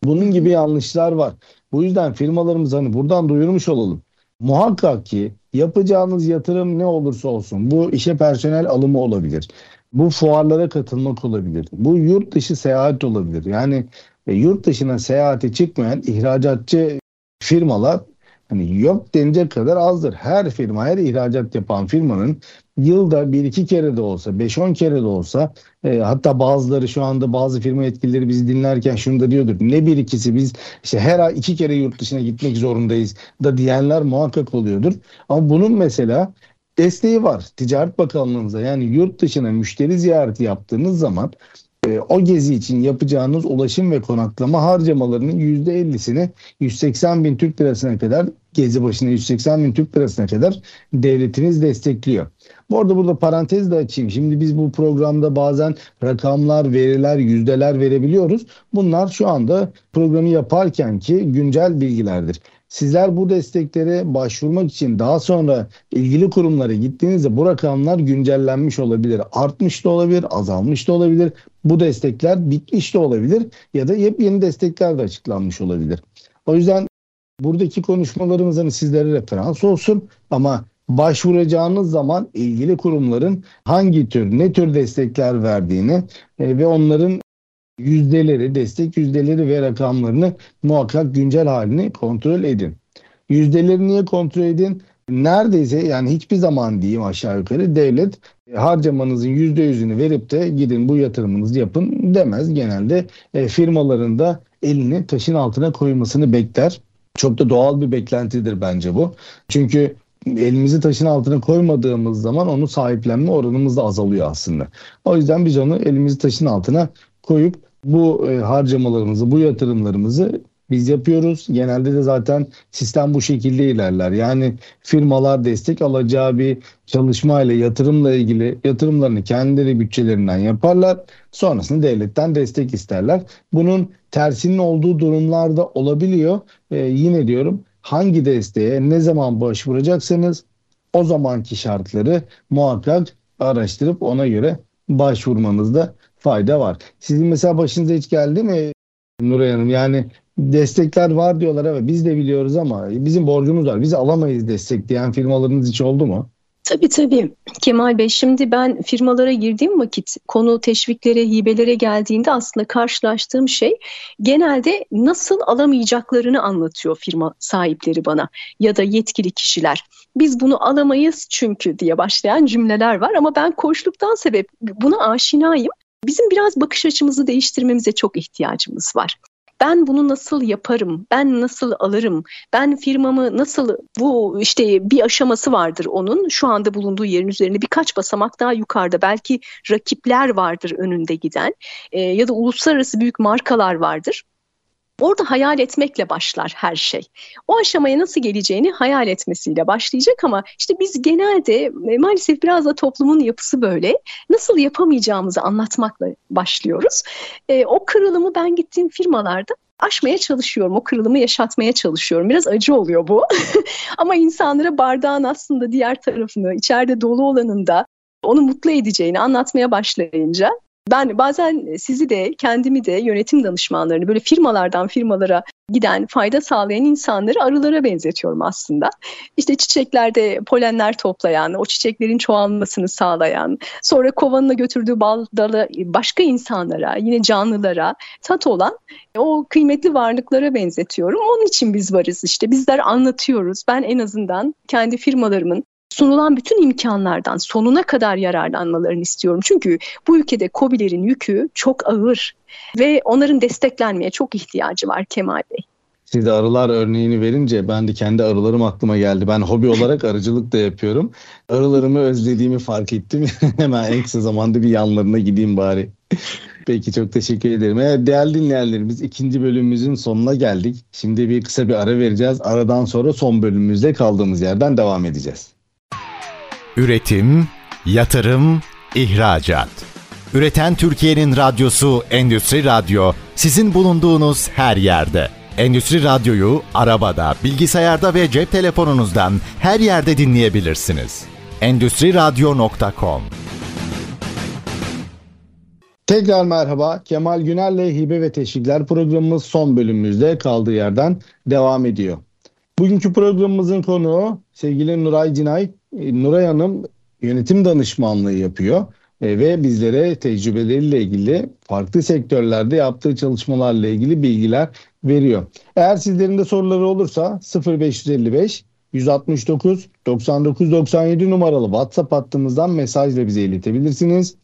Bunun gibi yanlışlar var. Bu yüzden firmalarımız hani buradan duyurmuş olalım. Muhakkak ki yapacağınız yatırım ne olursa olsun bu işe personel alımı olabilir. Bu fuarlara katılmak olabilir. Bu yurt dışı seyahat olabilir. Yani e, yurt dışına seyahate çıkmayan ihracatçı firmalar hani yok denecek kadar azdır. Her firma, her ihracat yapan firmanın yılda bir iki kere de olsa, beş on kere de olsa e, hatta bazıları şu anda bazı firma yetkilileri bizi dinlerken şunu da diyordur. Ne bir ikisi biz işte her ay iki kere yurt dışına gitmek zorundayız da diyenler muhakkak oluyordur. Ama bunun mesela desteği var Ticaret Bakanlığımıza. Yani yurt dışına müşteri ziyareti yaptığınız zaman e, o gezi için yapacağınız ulaşım ve konaklama harcamalarının %50'sini 180 bin Türk lirasına kadar gezi başına 180 bin Türk lirasına kadar devletiniz destekliyor. Bu arada burada parantez de açayım. Şimdi biz bu programda bazen rakamlar, veriler, yüzdeler verebiliyoruz. Bunlar şu anda programı yaparken ki güncel bilgilerdir. Sizler bu desteklere başvurmak için daha sonra ilgili kurumlara gittiğinizde bu rakamlar güncellenmiş olabilir. Artmış da olabilir, azalmış da olabilir. Bu destekler bitmiş de olabilir ya da yepyeni destekler de açıklanmış olabilir. O yüzden buradaki konuşmalarımız hani sizlere referans olsun ama başvuracağınız zaman ilgili kurumların hangi tür, ne tür destekler verdiğini e, ve onların yüzdeleri, destek yüzdeleri ve rakamlarını muhakkak güncel halini kontrol edin. Yüzdeleri niye kontrol edin? Neredeyse yani hiçbir zaman diyeyim aşağı yukarı devlet e, harcamanızın %100'ünü verip de gidin bu yatırımınızı yapın demez. Genelde e, firmaların da elini taşın altına koymasını bekler. Çok da doğal bir beklentidir bence bu. Çünkü elimizi taşın altına koymadığımız zaman onu sahiplenme oranımız da azalıyor aslında. O yüzden biz onu elimizi taşın altına koyup bu e, harcamalarımızı, bu yatırımlarımızı biz yapıyoruz. Genelde de zaten sistem bu şekilde ilerler. Yani firmalar destek alacağı bir çalışmayla, yatırımla ilgili yatırımlarını kendileri bütçelerinden yaparlar. Sonrasında devletten destek isterler. Bunun tersinin olduğu durumlarda olabiliyor. Ee, yine diyorum hangi desteğe ne zaman başvuracaksanız o zamanki şartları muhakkak araştırıp ona göre başvurmanızda fayda var. Sizin mesela başınıza hiç geldi mi Nuray Hanım? Yani destekler var diyorlar evet biz de biliyoruz ama bizim borcumuz var. Biz alamayız destek diyen firmalarınız hiç oldu mu? Tabii tabii Kemal Bey şimdi ben firmalara girdiğim vakit konu teşviklere, hibelere geldiğinde aslında karşılaştığım şey genelde nasıl alamayacaklarını anlatıyor firma sahipleri bana ya da yetkili kişiler. Biz bunu alamayız çünkü diye başlayan cümleler var ama ben koşluktan sebep buna aşinayım. Bizim biraz bakış açımızı değiştirmemize çok ihtiyacımız var. Ben bunu nasıl yaparım, ben nasıl alırım, ben firmamı nasıl bu işte bir aşaması vardır onun. Şu anda bulunduğu yerin üzerinde birkaç basamak daha yukarıda. Belki rakipler vardır önünde giden e, ya da uluslararası büyük markalar vardır. Orada hayal etmekle başlar her şey. O aşamaya nasıl geleceğini hayal etmesiyle başlayacak ama işte biz genelde e, maalesef biraz da toplumun yapısı böyle. Nasıl yapamayacağımızı anlatmakla başlıyoruz. E, o kırılımı ben gittiğim firmalarda aşmaya çalışıyorum. O kırılımı yaşatmaya çalışıyorum. Biraz acı oluyor bu. Ama insanlara bardağın aslında diğer tarafını, içeride dolu olanında onu mutlu edeceğini anlatmaya başlayınca ben bazen sizi de kendimi de yönetim danışmanlarını böyle firmalardan firmalara giden fayda sağlayan insanları arılara benzetiyorum aslında. İşte çiçeklerde polenler toplayan, o çiçeklerin çoğalmasını sağlayan, sonra kovanına götürdüğü bal dalı başka insanlara, yine canlılara tat olan o kıymetli varlıklara benzetiyorum. Onun için biz varız işte. Bizler anlatıyoruz. Ben en azından kendi firmalarımın sunulan bütün imkanlardan sonuna kadar yararlanmalarını istiyorum. Çünkü bu ülkede COBİ'lerin yükü çok ağır ve onların desteklenmeye çok ihtiyacı var Kemal Bey. Siz arılar örneğini verince ben de kendi arılarım aklıma geldi. Ben hobi olarak arıcılık da yapıyorum. Arılarımı özlediğimi fark ettim. Hemen en kısa zamanda bir yanlarına gideyim bari. Peki çok teşekkür ederim. Evet, değerli dinleyenlerimiz ikinci bölümümüzün sonuna geldik. Şimdi bir kısa bir ara vereceğiz. Aradan sonra son bölümümüzde kaldığımız yerden devam edeceğiz. Üretim, yatırım, ihracat. Üreten Türkiye'nin radyosu Endüstri Radyo sizin bulunduğunuz her yerde. Endüstri Radyo'yu arabada, bilgisayarda ve cep telefonunuzdan her yerde dinleyebilirsiniz. Endüstri Radyo.com Tekrar merhaba. Kemal Güner'le Hibe ve Teşvikler programımız son bölümümüzde kaldığı yerden devam ediyor. Bugünkü programımızın konuğu sevgili Nuray Cinay. E, Nuray Hanım yönetim danışmanlığı yapıyor e, ve bizlere tecrübeleriyle ilgili farklı sektörlerde yaptığı çalışmalarla ilgili bilgiler veriyor. Eğer sizlerin de soruları olursa 0555 169 99 97 numaralı WhatsApp hattımızdan mesajla bize iletebilirsiniz.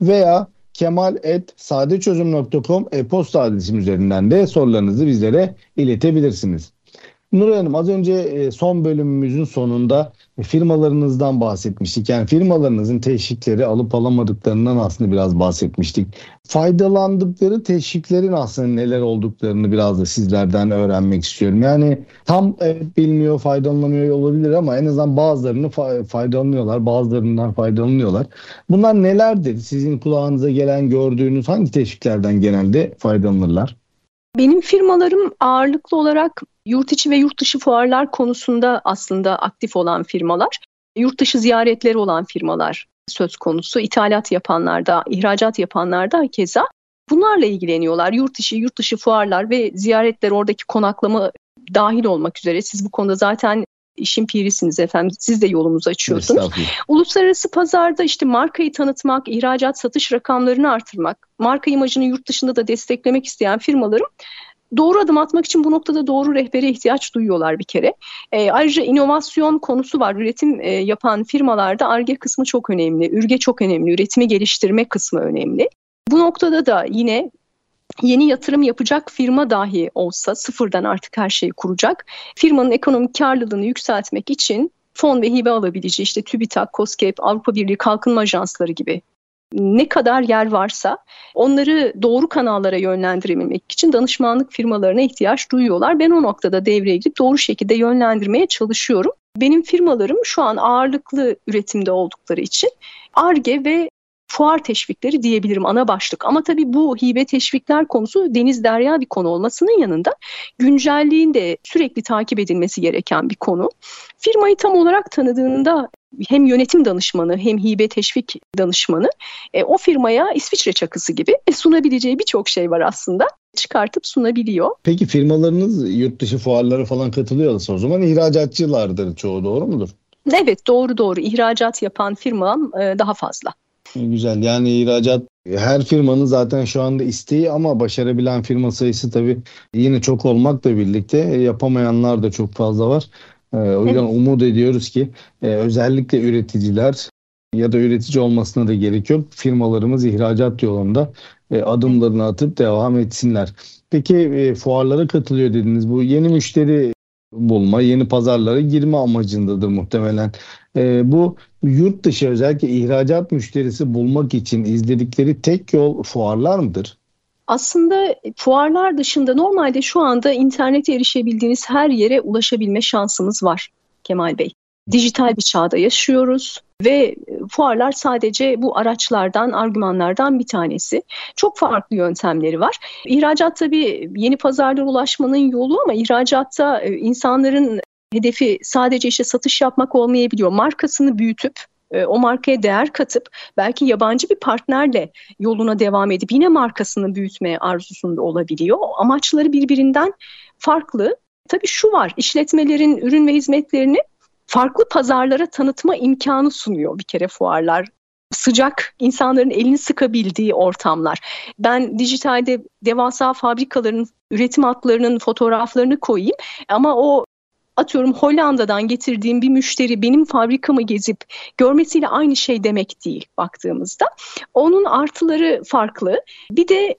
Veya kemal.sadeçözüm.com e-posta adresim üzerinden de sorularınızı bizlere iletebilirsiniz. Nur Hanım az önce e, son bölümümüzün sonunda firmalarınızdan bahsetmiştik. Yani firmalarınızın teşvikleri alıp alamadıklarından aslında biraz bahsetmiştik. Faydalandıkları teşviklerin aslında neler olduklarını biraz da sizlerden öğrenmek istiyorum. Yani tam evet bilmiyor, faydalanamıyor olabilir ama en azından bazılarını faydalanıyorlar, bazılarından faydalanıyorlar. Bunlar nelerdir? Sizin kulağınıza gelen, gördüğünüz hangi teşviklerden genelde faydalanırlar? Benim firmalarım ağırlıklı olarak yurt içi ve yurt dışı fuarlar konusunda aslında aktif olan firmalar, yurt dışı ziyaretleri olan firmalar söz konusu. İthalat yapanlar da, ihracat yapanlar da keza bunlarla ilgileniyorlar. Yurt içi, yurt dışı fuarlar ve ziyaretler oradaki konaklama dahil olmak üzere. Siz bu konuda zaten işin pirisiniz efendim. Siz de yolumuzu açıyorsunuz. Uluslararası pazarda işte markayı tanıtmak, ihracat satış rakamlarını artırmak, marka imajını yurt dışında da desteklemek isteyen firmalarım doğru adım atmak için bu noktada doğru rehbere ihtiyaç duyuyorlar bir kere. E, ayrıca inovasyon konusu var. Üretim e, yapan firmalarda ARGE kısmı çok önemli, ürge çok önemli, üretimi geliştirme kısmı önemli. Bu noktada da yine yeni yatırım yapacak firma dahi olsa sıfırdan artık her şeyi kuracak. Firmanın ekonomik karlılığını yükseltmek için fon ve hibe alabileceği işte TÜBİTAK, COSGAP, Avrupa Birliği Kalkınma Ajansları gibi ne kadar yer varsa onları doğru kanallara yönlendirebilmek için danışmanlık firmalarına ihtiyaç duyuyorlar. Ben o noktada devreye girip doğru şekilde yönlendirmeye çalışıyorum. Benim firmalarım şu an ağırlıklı üretimde oldukları için ARGE ve fuar teşvikleri diyebilirim ana başlık. Ama tabii bu hibe teşvikler konusu deniz derya bir konu olmasının yanında güncelliğin de sürekli takip edilmesi gereken bir konu. Firmayı tam olarak tanıdığında hem yönetim danışmanı hem hibe teşvik danışmanı e, o firmaya İsviçre çakısı gibi e, sunabileceği birçok şey var aslında çıkartıp sunabiliyor. Peki firmalarınız yurt dışı fuarlara falan katılıyorsa o zaman ihracatçılardır çoğu doğru mudur? Evet doğru doğru ihracat yapan firmam e, daha fazla. Güzel yani ihracat her firmanın zaten şu anda isteği ama başarabilen firma sayısı tabii yine çok olmakla birlikte yapamayanlar da çok fazla var. Ee, o yüzden evet. umut ediyoruz ki e, özellikle üreticiler ya da üretici olmasına da gerek yok. Firmalarımız ihracat yolunda e, adımlarını atıp devam etsinler. Peki e, fuarlara katılıyor dediniz. Bu yeni müşteri bulma, yeni pazarlara girme amacındadır muhtemelen. E, bu yurt dışı özellikle ihracat müşterisi bulmak için izledikleri tek yol fuarlar mıdır? Aslında fuarlar dışında normalde şu anda internete erişebildiğiniz her yere ulaşabilme şansımız var Kemal Bey. Dijital bir çağda yaşıyoruz ve fuarlar sadece bu araçlardan, argümanlardan bir tanesi. Çok farklı yöntemleri var. İhracat tabii yeni pazarlara ulaşmanın yolu ama ihracatta e, insanların hedefi sadece işte satış yapmak olmayabiliyor. Markasını büyütüp e, o markaya değer katıp belki yabancı bir partnerle yoluna devam edip yine markasını büyütmeye arzusunda olabiliyor. Amaçları birbirinden farklı. Tabii şu var, işletmelerin ürün ve hizmetlerini farklı pazarlara tanıtma imkanı sunuyor bir kere fuarlar sıcak, insanların elini sıkabildiği ortamlar. Ben dijitalde devasa fabrikaların üretim hatlarının fotoğraflarını koyayım ama o atıyorum Hollanda'dan getirdiğim bir müşteri benim fabrikamı gezip görmesiyle aynı şey demek değil baktığımızda. Onun artıları farklı. Bir de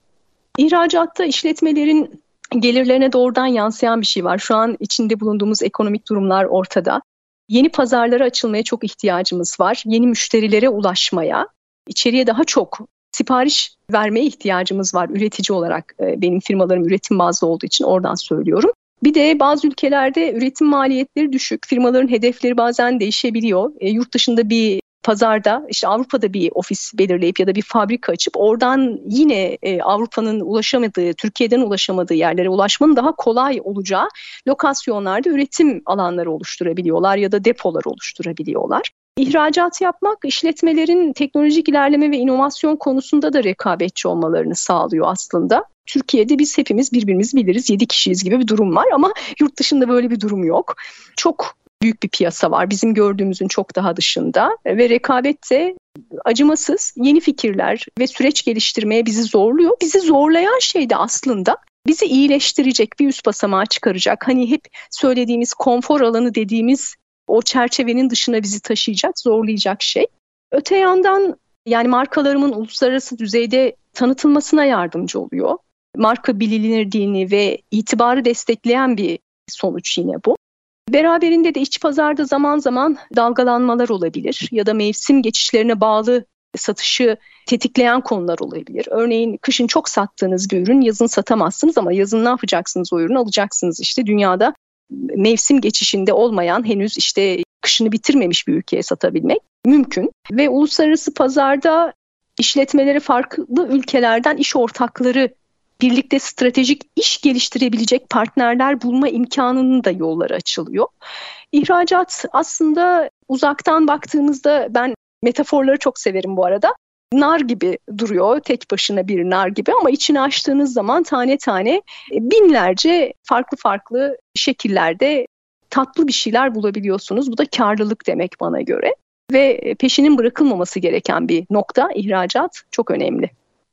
ihracatta işletmelerin gelirlerine doğrudan yansıyan bir şey var. Şu an içinde bulunduğumuz ekonomik durumlar ortada. Yeni pazarlara açılmaya çok ihtiyacımız var. Yeni müşterilere ulaşmaya, içeriye daha çok sipariş vermeye ihtiyacımız var üretici olarak. Ee, benim firmalarım üretim bazlı olduğu için oradan söylüyorum. Bir de bazı ülkelerde üretim maliyetleri düşük. Firmaların hedefleri bazen değişebiliyor. E, yurt dışında bir pazarda işte Avrupa'da bir ofis belirleyip ya da bir fabrika açıp oradan yine e, Avrupa'nın ulaşamadığı, Türkiye'den ulaşamadığı yerlere ulaşmanın daha kolay olacağı lokasyonlarda üretim alanları oluşturabiliyorlar ya da depolar oluşturabiliyorlar. İhracat yapmak işletmelerin teknolojik ilerleme ve inovasyon konusunda da rekabetçi olmalarını sağlıyor aslında. Türkiye'de biz hepimiz birbirimizi biliriz. 7 kişiyiz gibi bir durum var ama yurt dışında böyle bir durum yok. Çok büyük bir piyasa var. Bizim gördüğümüzün çok daha dışında ve rekabet de acımasız yeni fikirler ve süreç geliştirmeye bizi zorluyor. Bizi zorlayan şey de aslında bizi iyileştirecek, bir üst basamağa çıkaracak. Hani hep söylediğimiz konfor alanı dediğimiz o çerçevenin dışına bizi taşıyacak, zorlayacak şey. Öte yandan yani markalarımın uluslararası düzeyde tanıtılmasına yardımcı oluyor marka bilinirliğini ve itibarı destekleyen bir sonuç yine bu. Beraberinde de iç pazarda zaman zaman dalgalanmalar olabilir ya da mevsim geçişlerine bağlı satışı tetikleyen konular olabilir. Örneğin kışın çok sattığınız bir ürün yazın satamazsınız ama yazın ne yapacaksınız o ürünü alacaksınız işte dünyada mevsim geçişinde olmayan henüz işte kışını bitirmemiş bir ülkeye satabilmek mümkün ve uluslararası pazarda işletmeleri farklı ülkelerden iş ortakları birlikte stratejik iş geliştirebilecek partnerler bulma imkanının da yolları açılıyor. İhracat aslında uzaktan baktığımızda ben metaforları çok severim bu arada. Nar gibi duruyor, tek başına bir nar gibi ama içini açtığınız zaman tane tane e, binlerce farklı farklı şekillerde tatlı bir şeyler bulabiliyorsunuz. Bu da karlılık demek bana göre ve peşinin bırakılmaması gereken bir nokta ihracat çok önemli.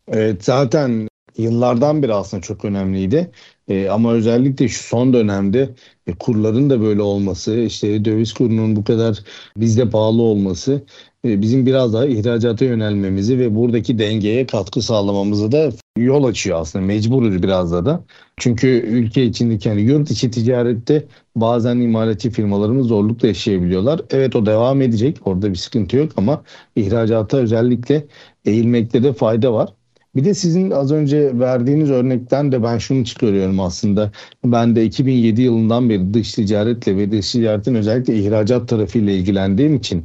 Evet zaten yıllardan beri aslında çok önemliydi. E, ama özellikle şu son dönemde e, kurların da böyle olması, işte döviz kurunun bu kadar bizde pahalı olması e, bizim biraz daha ihracata yönelmemizi ve buradaki dengeye katkı sağlamamızı da yol açıyor aslında. Mecburuz biraz da da. Çünkü ülke içindeki yani yurt içi ticarette bazen imalatçı firmalarımız zorlukla yaşayabiliyorlar. Evet o devam edecek. Orada bir sıkıntı yok ama ihracata özellikle eğilmekte de fayda var. Bir de sizin az önce verdiğiniz örnekten de ben şunu çıkarıyorum aslında. Ben de 2007 yılından beri dış ticaretle ve dış ticaretin özellikle ihracat tarafıyla ilgilendiğim için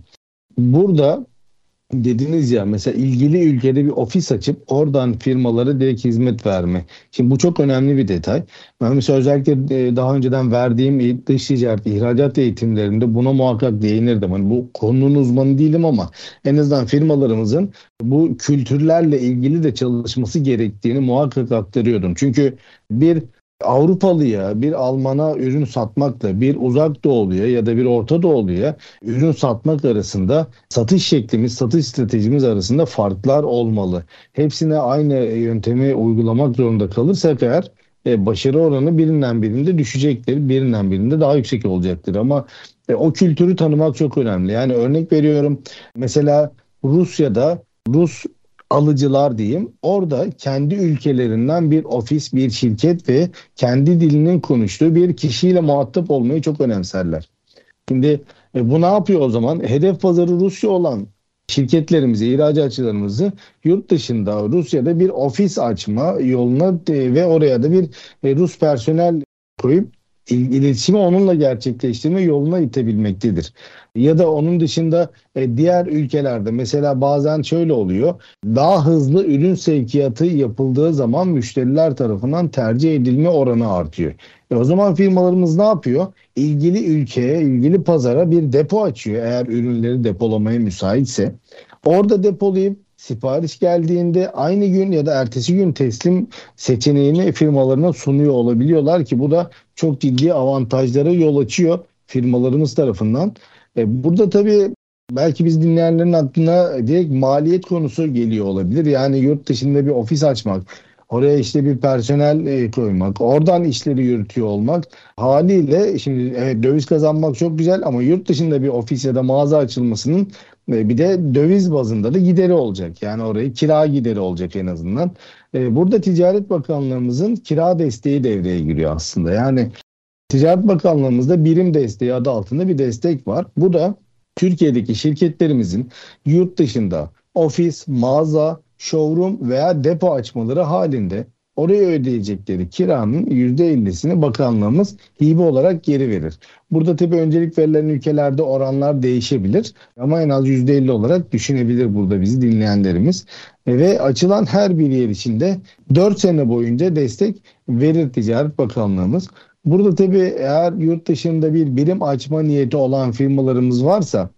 burada dediniz ya mesela ilgili ülkede bir ofis açıp oradan firmalara direkt hizmet verme. Şimdi bu çok önemli bir detay. Ben mesela özellikle e, daha önceden verdiğim dış ticaret, ihracat eğitimlerinde buna muhakkak değinirdim. Hani bu konunun uzmanı değilim ama en azından firmalarımızın bu kültürlerle ilgili de çalışması gerektiğini muhakkak aktarıyordum. Çünkü bir Avrupalıya, bir Alman'a ürün satmakla bir uzak doğuluya ya da bir Orta Doğuluya ürün satmak arasında satış şeklimiz, satış stratejimiz arasında farklar olmalı. Hepsine aynı yöntemi uygulamak zorunda kalırsak eğer e, başarı oranı birinden birinde düşecektir, birinden birinde daha yüksek olacaktır. Ama e, o kültürü tanımak çok önemli. Yani örnek veriyorum mesela Rusya'da Rus alıcılar diyeyim. Orada kendi ülkelerinden bir ofis, bir şirket ve kendi dilinin konuştuğu bir kişiyle muhatap olmayı çok önemserler. Şimdi e, bu ne yapıyor o zaman? Hedef pazarı Rusya olan şirketlerimizi, ihracatçılarımızı yurt dışında Rusya'da bir ofis açma yoluna e, ve oraya da bir e, Rus personel koyup iletişimi onunla gerçekleştirme yoluna itebilmektedir. Ya da onun dışında e, diğer ülkelerde mesela bazen şöyle oluyor. Daha hızlı ürün sevkiyatı yapıldığı zaman müşteriler tarafından tercih edilme oranı artıyor. E o zaman firmalarımız ne yapıyor? İlgili ülkeye, ilgili pazara bir depo açıyor eğer ürünleri depolamaya müsaitse. Orada depolayıp sipariş geldiğinde aynı gün ya da ertesi gün teslim seçeneğini firmalarına sunuyor olabiliyorlar ki bu da çok ciddi avantajlara yol açıyor firmalarımız tarafından. E, burada tabii belki biz dinleyenlerin aklına direkt maliyet konusu geliyor olabilir. Yani yurt dışında bir ofis açmak, oraya işte bir personel e, koymak, oradan işleri yürütüyor olmak haliyle şimdi evet, döviz kazanmak çok güzel ama yurt dışında bir ofis ya da mağaza açılmasının e, bir de döviz bazında da gideri olacak. Yani orayı kira gideri olacak en azından. E, burada Ticaret Bakanlığımızın kira desteği devreye giriyor aslında. Yani Ticaret Bakanlığımızda birim desteği adı altında bir destek var. Bu da Türkiye'deki şirketlerimizin yurt dışında ofis, mağaza, showroom veya depo açmaları halinde oraya ödeyecekleri kiranın %50'sini bakanlığımız hibe olarak geri verir. Burada tabii öncelik verilen ülkelerde oranlar değişebilir ama en az %50 olarak düşünebilir burada bizi dinleyenlerimiz. Ve açılan her bir yer içinde 4 sene boyunca destek verir Ticaret Bakanlığımız. Burada tabii eğer yurt dışında bir birim açma niyeti olan firmalarımız varsa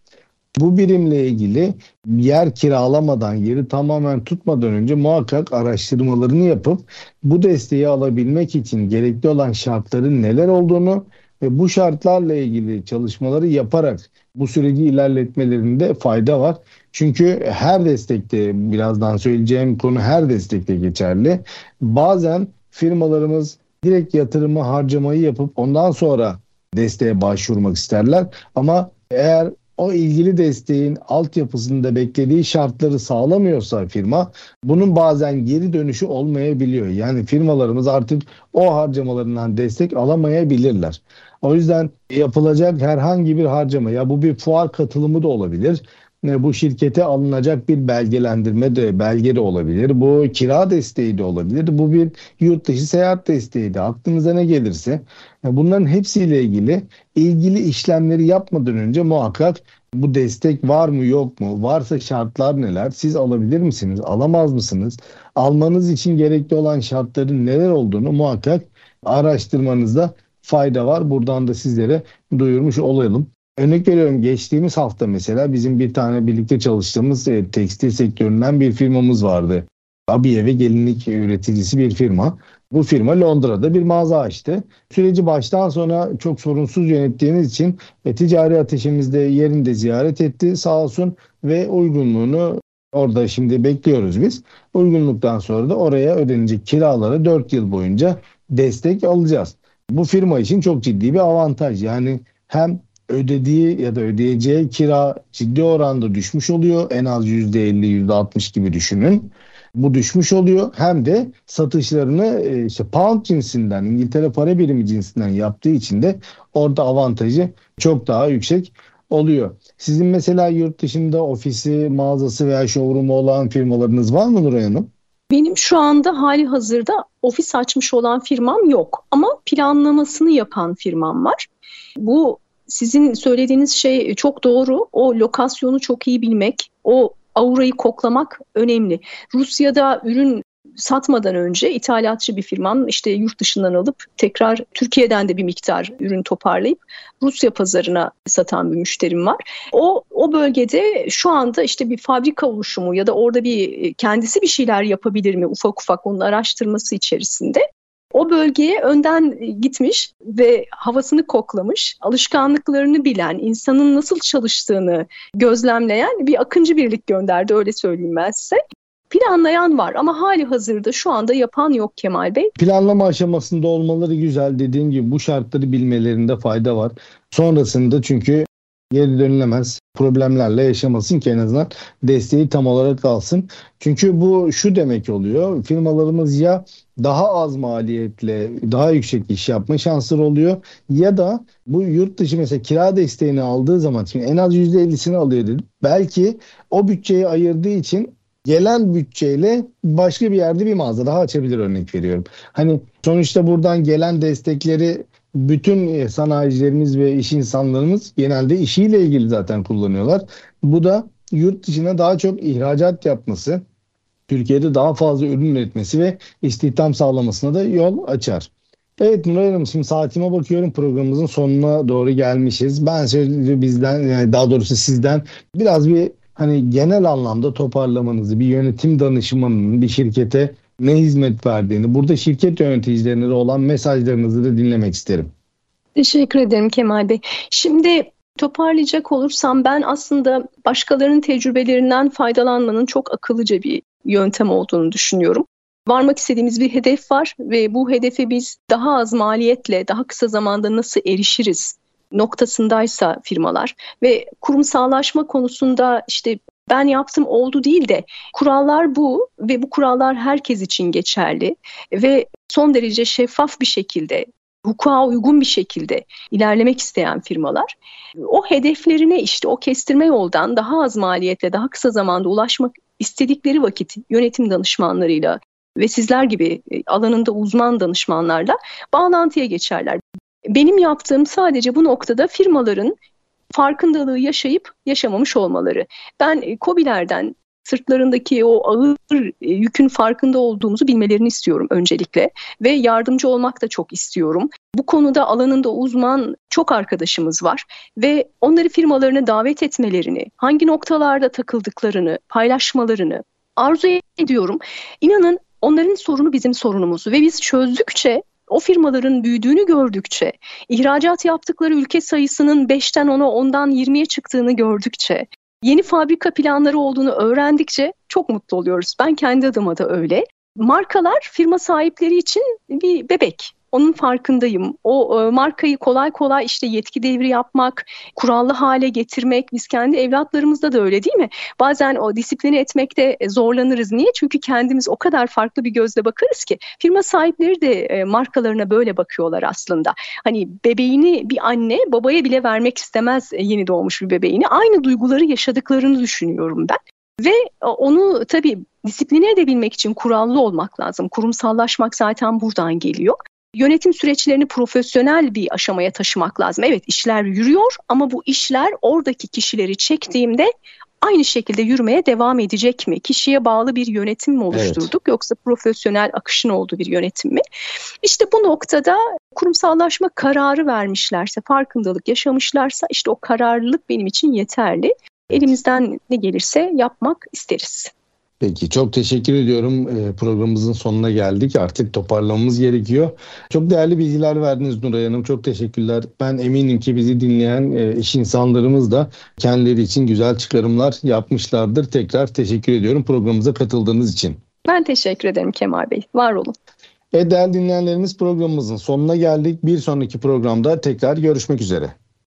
bu birimle ilgili yer kiralamadan, yeri tamamen tutmadan önce muhakkak araştırmalarını yapıp bu desteği alabilmek için gerekli olan şartların neler olduğunu ve bu şartlarla ilgili çalışmaları yaparak bu süreci ilerletmelerinde fayda var. Çünkü her destekte birazdan söyleyeceğim konu her destekte geçerli. Bazen firmalarımız direkt yatırımı harcamayı yapıp ondan sonra desteğe başvurmak isterler. Ama eğer o ilgili desteğin altyapısında beklediği şartları sağlamıyorsa firma bunun bazen geri dönüşü olmayabiliyor. Yani firmalarımız artık o harcamalarından destek alamayabilirler. O yüzden yapılacak herhangi bir harcama ya bu bir fuar katılımı da olabilir bu şirkete alınacak bir belgelendirme de belge de olabilir. Bu kira desteği de olabilir. Bu bir yurt dışı seyahat desteği de aklınıza ne gelirse bunların hepsiyle ilgili ilgili işlemleri yapmadan önce muhakkak bu destek var mı yok mu? Varsa şartlar neler? Siz alabilir misiniz? Alamaz mısınız? Almanız için gerekli olan şartların neler olduğunu muhakkak araştırmanızda fayda var. Buradan da sizlere duyurmuş olalım. Örnek veriyorum geçtiğimiz hafta mesela bizim bir tane birlikte çalıştığımız e, tekstil sektöründen bir firmamız vardı. Abiye ve gelinlik üreticisi bir firma. Bu firma Londra'da bir mağaza açtı. Süreci baştan sona çok sorunsuz yönettiğimiz için e, ticari ateşimizde yerinde ziyaret etti sağ olsun ve uygunluğunu Orada şimdi bekliyoruz biz. Uygunluktan sonra da oraya ödenecek kiraları 4 yıl boyunca destek alacağız. Bu firma için çok ciddi bir avantaj. Yani hem ödediği ya da ödeyeceği kira ciddi oranda düşmüş oluyor. En az %50, %60 gibi düşünün. Bu düşmüş oluyor. Hem de satışlarını e, işte pound cinsinden, İngiltere para birimi cinsinden yaptığı için de orada avantajı çok daha yüksek oluyor. Sizin mesela yurt dışında ofisi, mağazası veya showroom'u olan firmalarınız var mı Nuray Hanım? Benim şu anda hali hazırda ofis açmış olan firmam yok ama planlamasını yapan firmam var. Bu sizin söylediğiniz şey çok doğru. O lokasyonu çok iyi bilmek, o aurayı koklamak önemli. Rusya'da ürün satmadan önce ithalatçı bir firmam işte yurt dışından alıp tekrar Türkiye'den de bir miktar ürün toparlayıp Rusya pazarına satan bir müşterim var. O o bölgede şu anda işte bir fabrika oluşumu ya da orada bir kendisi bir şeyler yapabilir mi ufak ufak onun araştırması içerisinde o bölgeye önden gitmiş ve havasını koklamış, alışkanlıklarını bilen, insanın nasıl çalıştığını gözlemleyen bir akıncı birlik gönderdi öyle söyleyeyim ben size. Planlayan var ama hali hazırda şu anda yapan yok Kemal Bey. Planlama aşamasında olmaları güzel dediğim gibi bu şartları bilmelerinde fayda var. Sonrasında çünkü geri dönülemez problemlerle yaşamasın ki en azından desteği tam olarak alsın. Çünkü bu şu demek oluyor. Firmalarımız ya daha az maliyetle daha yüksek iş yapma şansları oluyor ya da bu yurt dışı mesela kira desteğini aldığı zaman şimdi en az %50'sini alıyor dedim. Belki o bütçeyi ayırdığı için gelen bütçeyle başka bir yerde bir mağaza daha açabilir örnek veriyorum. Hani sonuçta buradan gelen destekleri bütün e, sanayicilerimiz ve iş insanlarımız genelde işiyle ilgili zaten kullanıyorlar. Bu da yurt dışına daha çok ihracat yapması, Türkiye'de daha fazla ürün üretmesi ve istihdam sağlamasına da yol açar. Evet Nuray Hanım şimdi saatime bakıyorum programımızın sonuna doğru gelmişiz. Ben şöyle bizden daha doğrusu sizden biraz bir hani genel anlamda toparlamanızı bir yönetim danışmanının bir şirkete ne hizmet verdiğini, burada şirket yöneticilerine olan mesajlarınızı da dinlemek isterim. Teşekkür ederim Kemal Bey. Şimdi toparlayacak olursam ben aslında başkalarının tecrübelerinden faydalanmanın çok akıllıca bir yöntem olduğunu düşünüyorum. Varmak istediğimiz bir hedef var ve bu hedefe biz daha az maliyetle daha kısa zamanda nasıl erişiriz noktasındaysa firmalar ve kurumsallaşma konusunda işte ben yaptım oldu değil de kurallar bu ve bu kurallar herkes için geçerli ve son derece şeffaf bir şekilde hukuka uygun bir şekilde ilerlemek isteyen firmalar o hedeflerine işte o kestirme yoldan daha az maliyetle daha kısa zamanda ulaşmak istedikleri vakit yönetim danışmanlarıyla ve sizler gibi e, alanında uzman danışmanlarla bağlantıya geçerler. Benim yaptığım sadece bu noktada firmaların farkındalığı yaşayıp yaşamamış olmaları. Ben COBİ'lerden e, sırtlarındaki o ağır e, yükün farkında olduğumuzu bilmelerini istiyorum öncelikle ve yardımcı olmak da çok istiyorum. Bu konuda alanında uzman çok arkadaşımız var ve onları firmalarına davet etmelerini, hangi noktalarda takıldıklarını paylaşmalarını arzu ediyorum. İnanın onların sorunu bizim sorunumuz ve biz çözdükçe o firmaların büyüdüğünü gördükçe, ihracat yaptıkları ülke sayısının 5'ten 10'a 10'dan 20'ye çıktığını gördükçe, yeni fabrika planları olduğunu öğrendikçe çok mutlu oluyoruz. Ben kendi adıma da öyle. Markalar firma sahipleri için bir bebek. Onun farkındayım. O e, markayı kolay kolay işte yetki devri yapmak, kurallı hale getirmek biz kendi evlatlarımızda da öyle değil mi? Bazen o disiplini etmekte zorlanırız. Niye? Çünkü kendimiz o kadar farklı bir gözle bakarız ki firma sahipleri de e, markalarına böyle bakıyorlar aslında. Hani bebeğini bir anne babaya bile vermek istemez e, yeni doğmuş bir bebeğini. Aynı duyguları yaşadıklarını düşünüyorum ben. Ve onu tabii disipline edebilmek için kurallı olmak lazım. Kurumsallaşmak zaten buradan geliyor. Yönetim süreçlerini profesyonel bir aşamaya taşımak lazım. Evet işler yürüyor ama bu işler oradaki kişileri çektiğimde aynı şekilde yürümeye devam edecek mi? Kişiye bağlı bir yönetim mi oluşturduk evet. yoksa profesyonel akışın olduğu bir yönetim mi? İşte bu noktada kurumsallaşma kararı vermişlerse, farkındalık yaşamışlarsa işte o kararlılık benim için yeterli. Elimizden ne gelirse yapmak isteriz. Peki çok teşekkür ediyorum. E, programımızın sonuna geldik. Artık toparlamamız gerekiyor. Çok değerli bilgiler verdiniz Nuray Hanım. Çok teşekkürler. Ben eminim ki bizi dinleyen e, iş insanlarımız da kendileri için güzel çıkarımlar yapmışlardır. Tekrar teşekkür ediyorum programımıza katıldığınız için. Ben teşekkür ederim Kemal Bey. Var olun. E değerli dinleyenlerimiz programımızın sonuna geldik. Bir sonraki programda tekrar görüşmek üzere.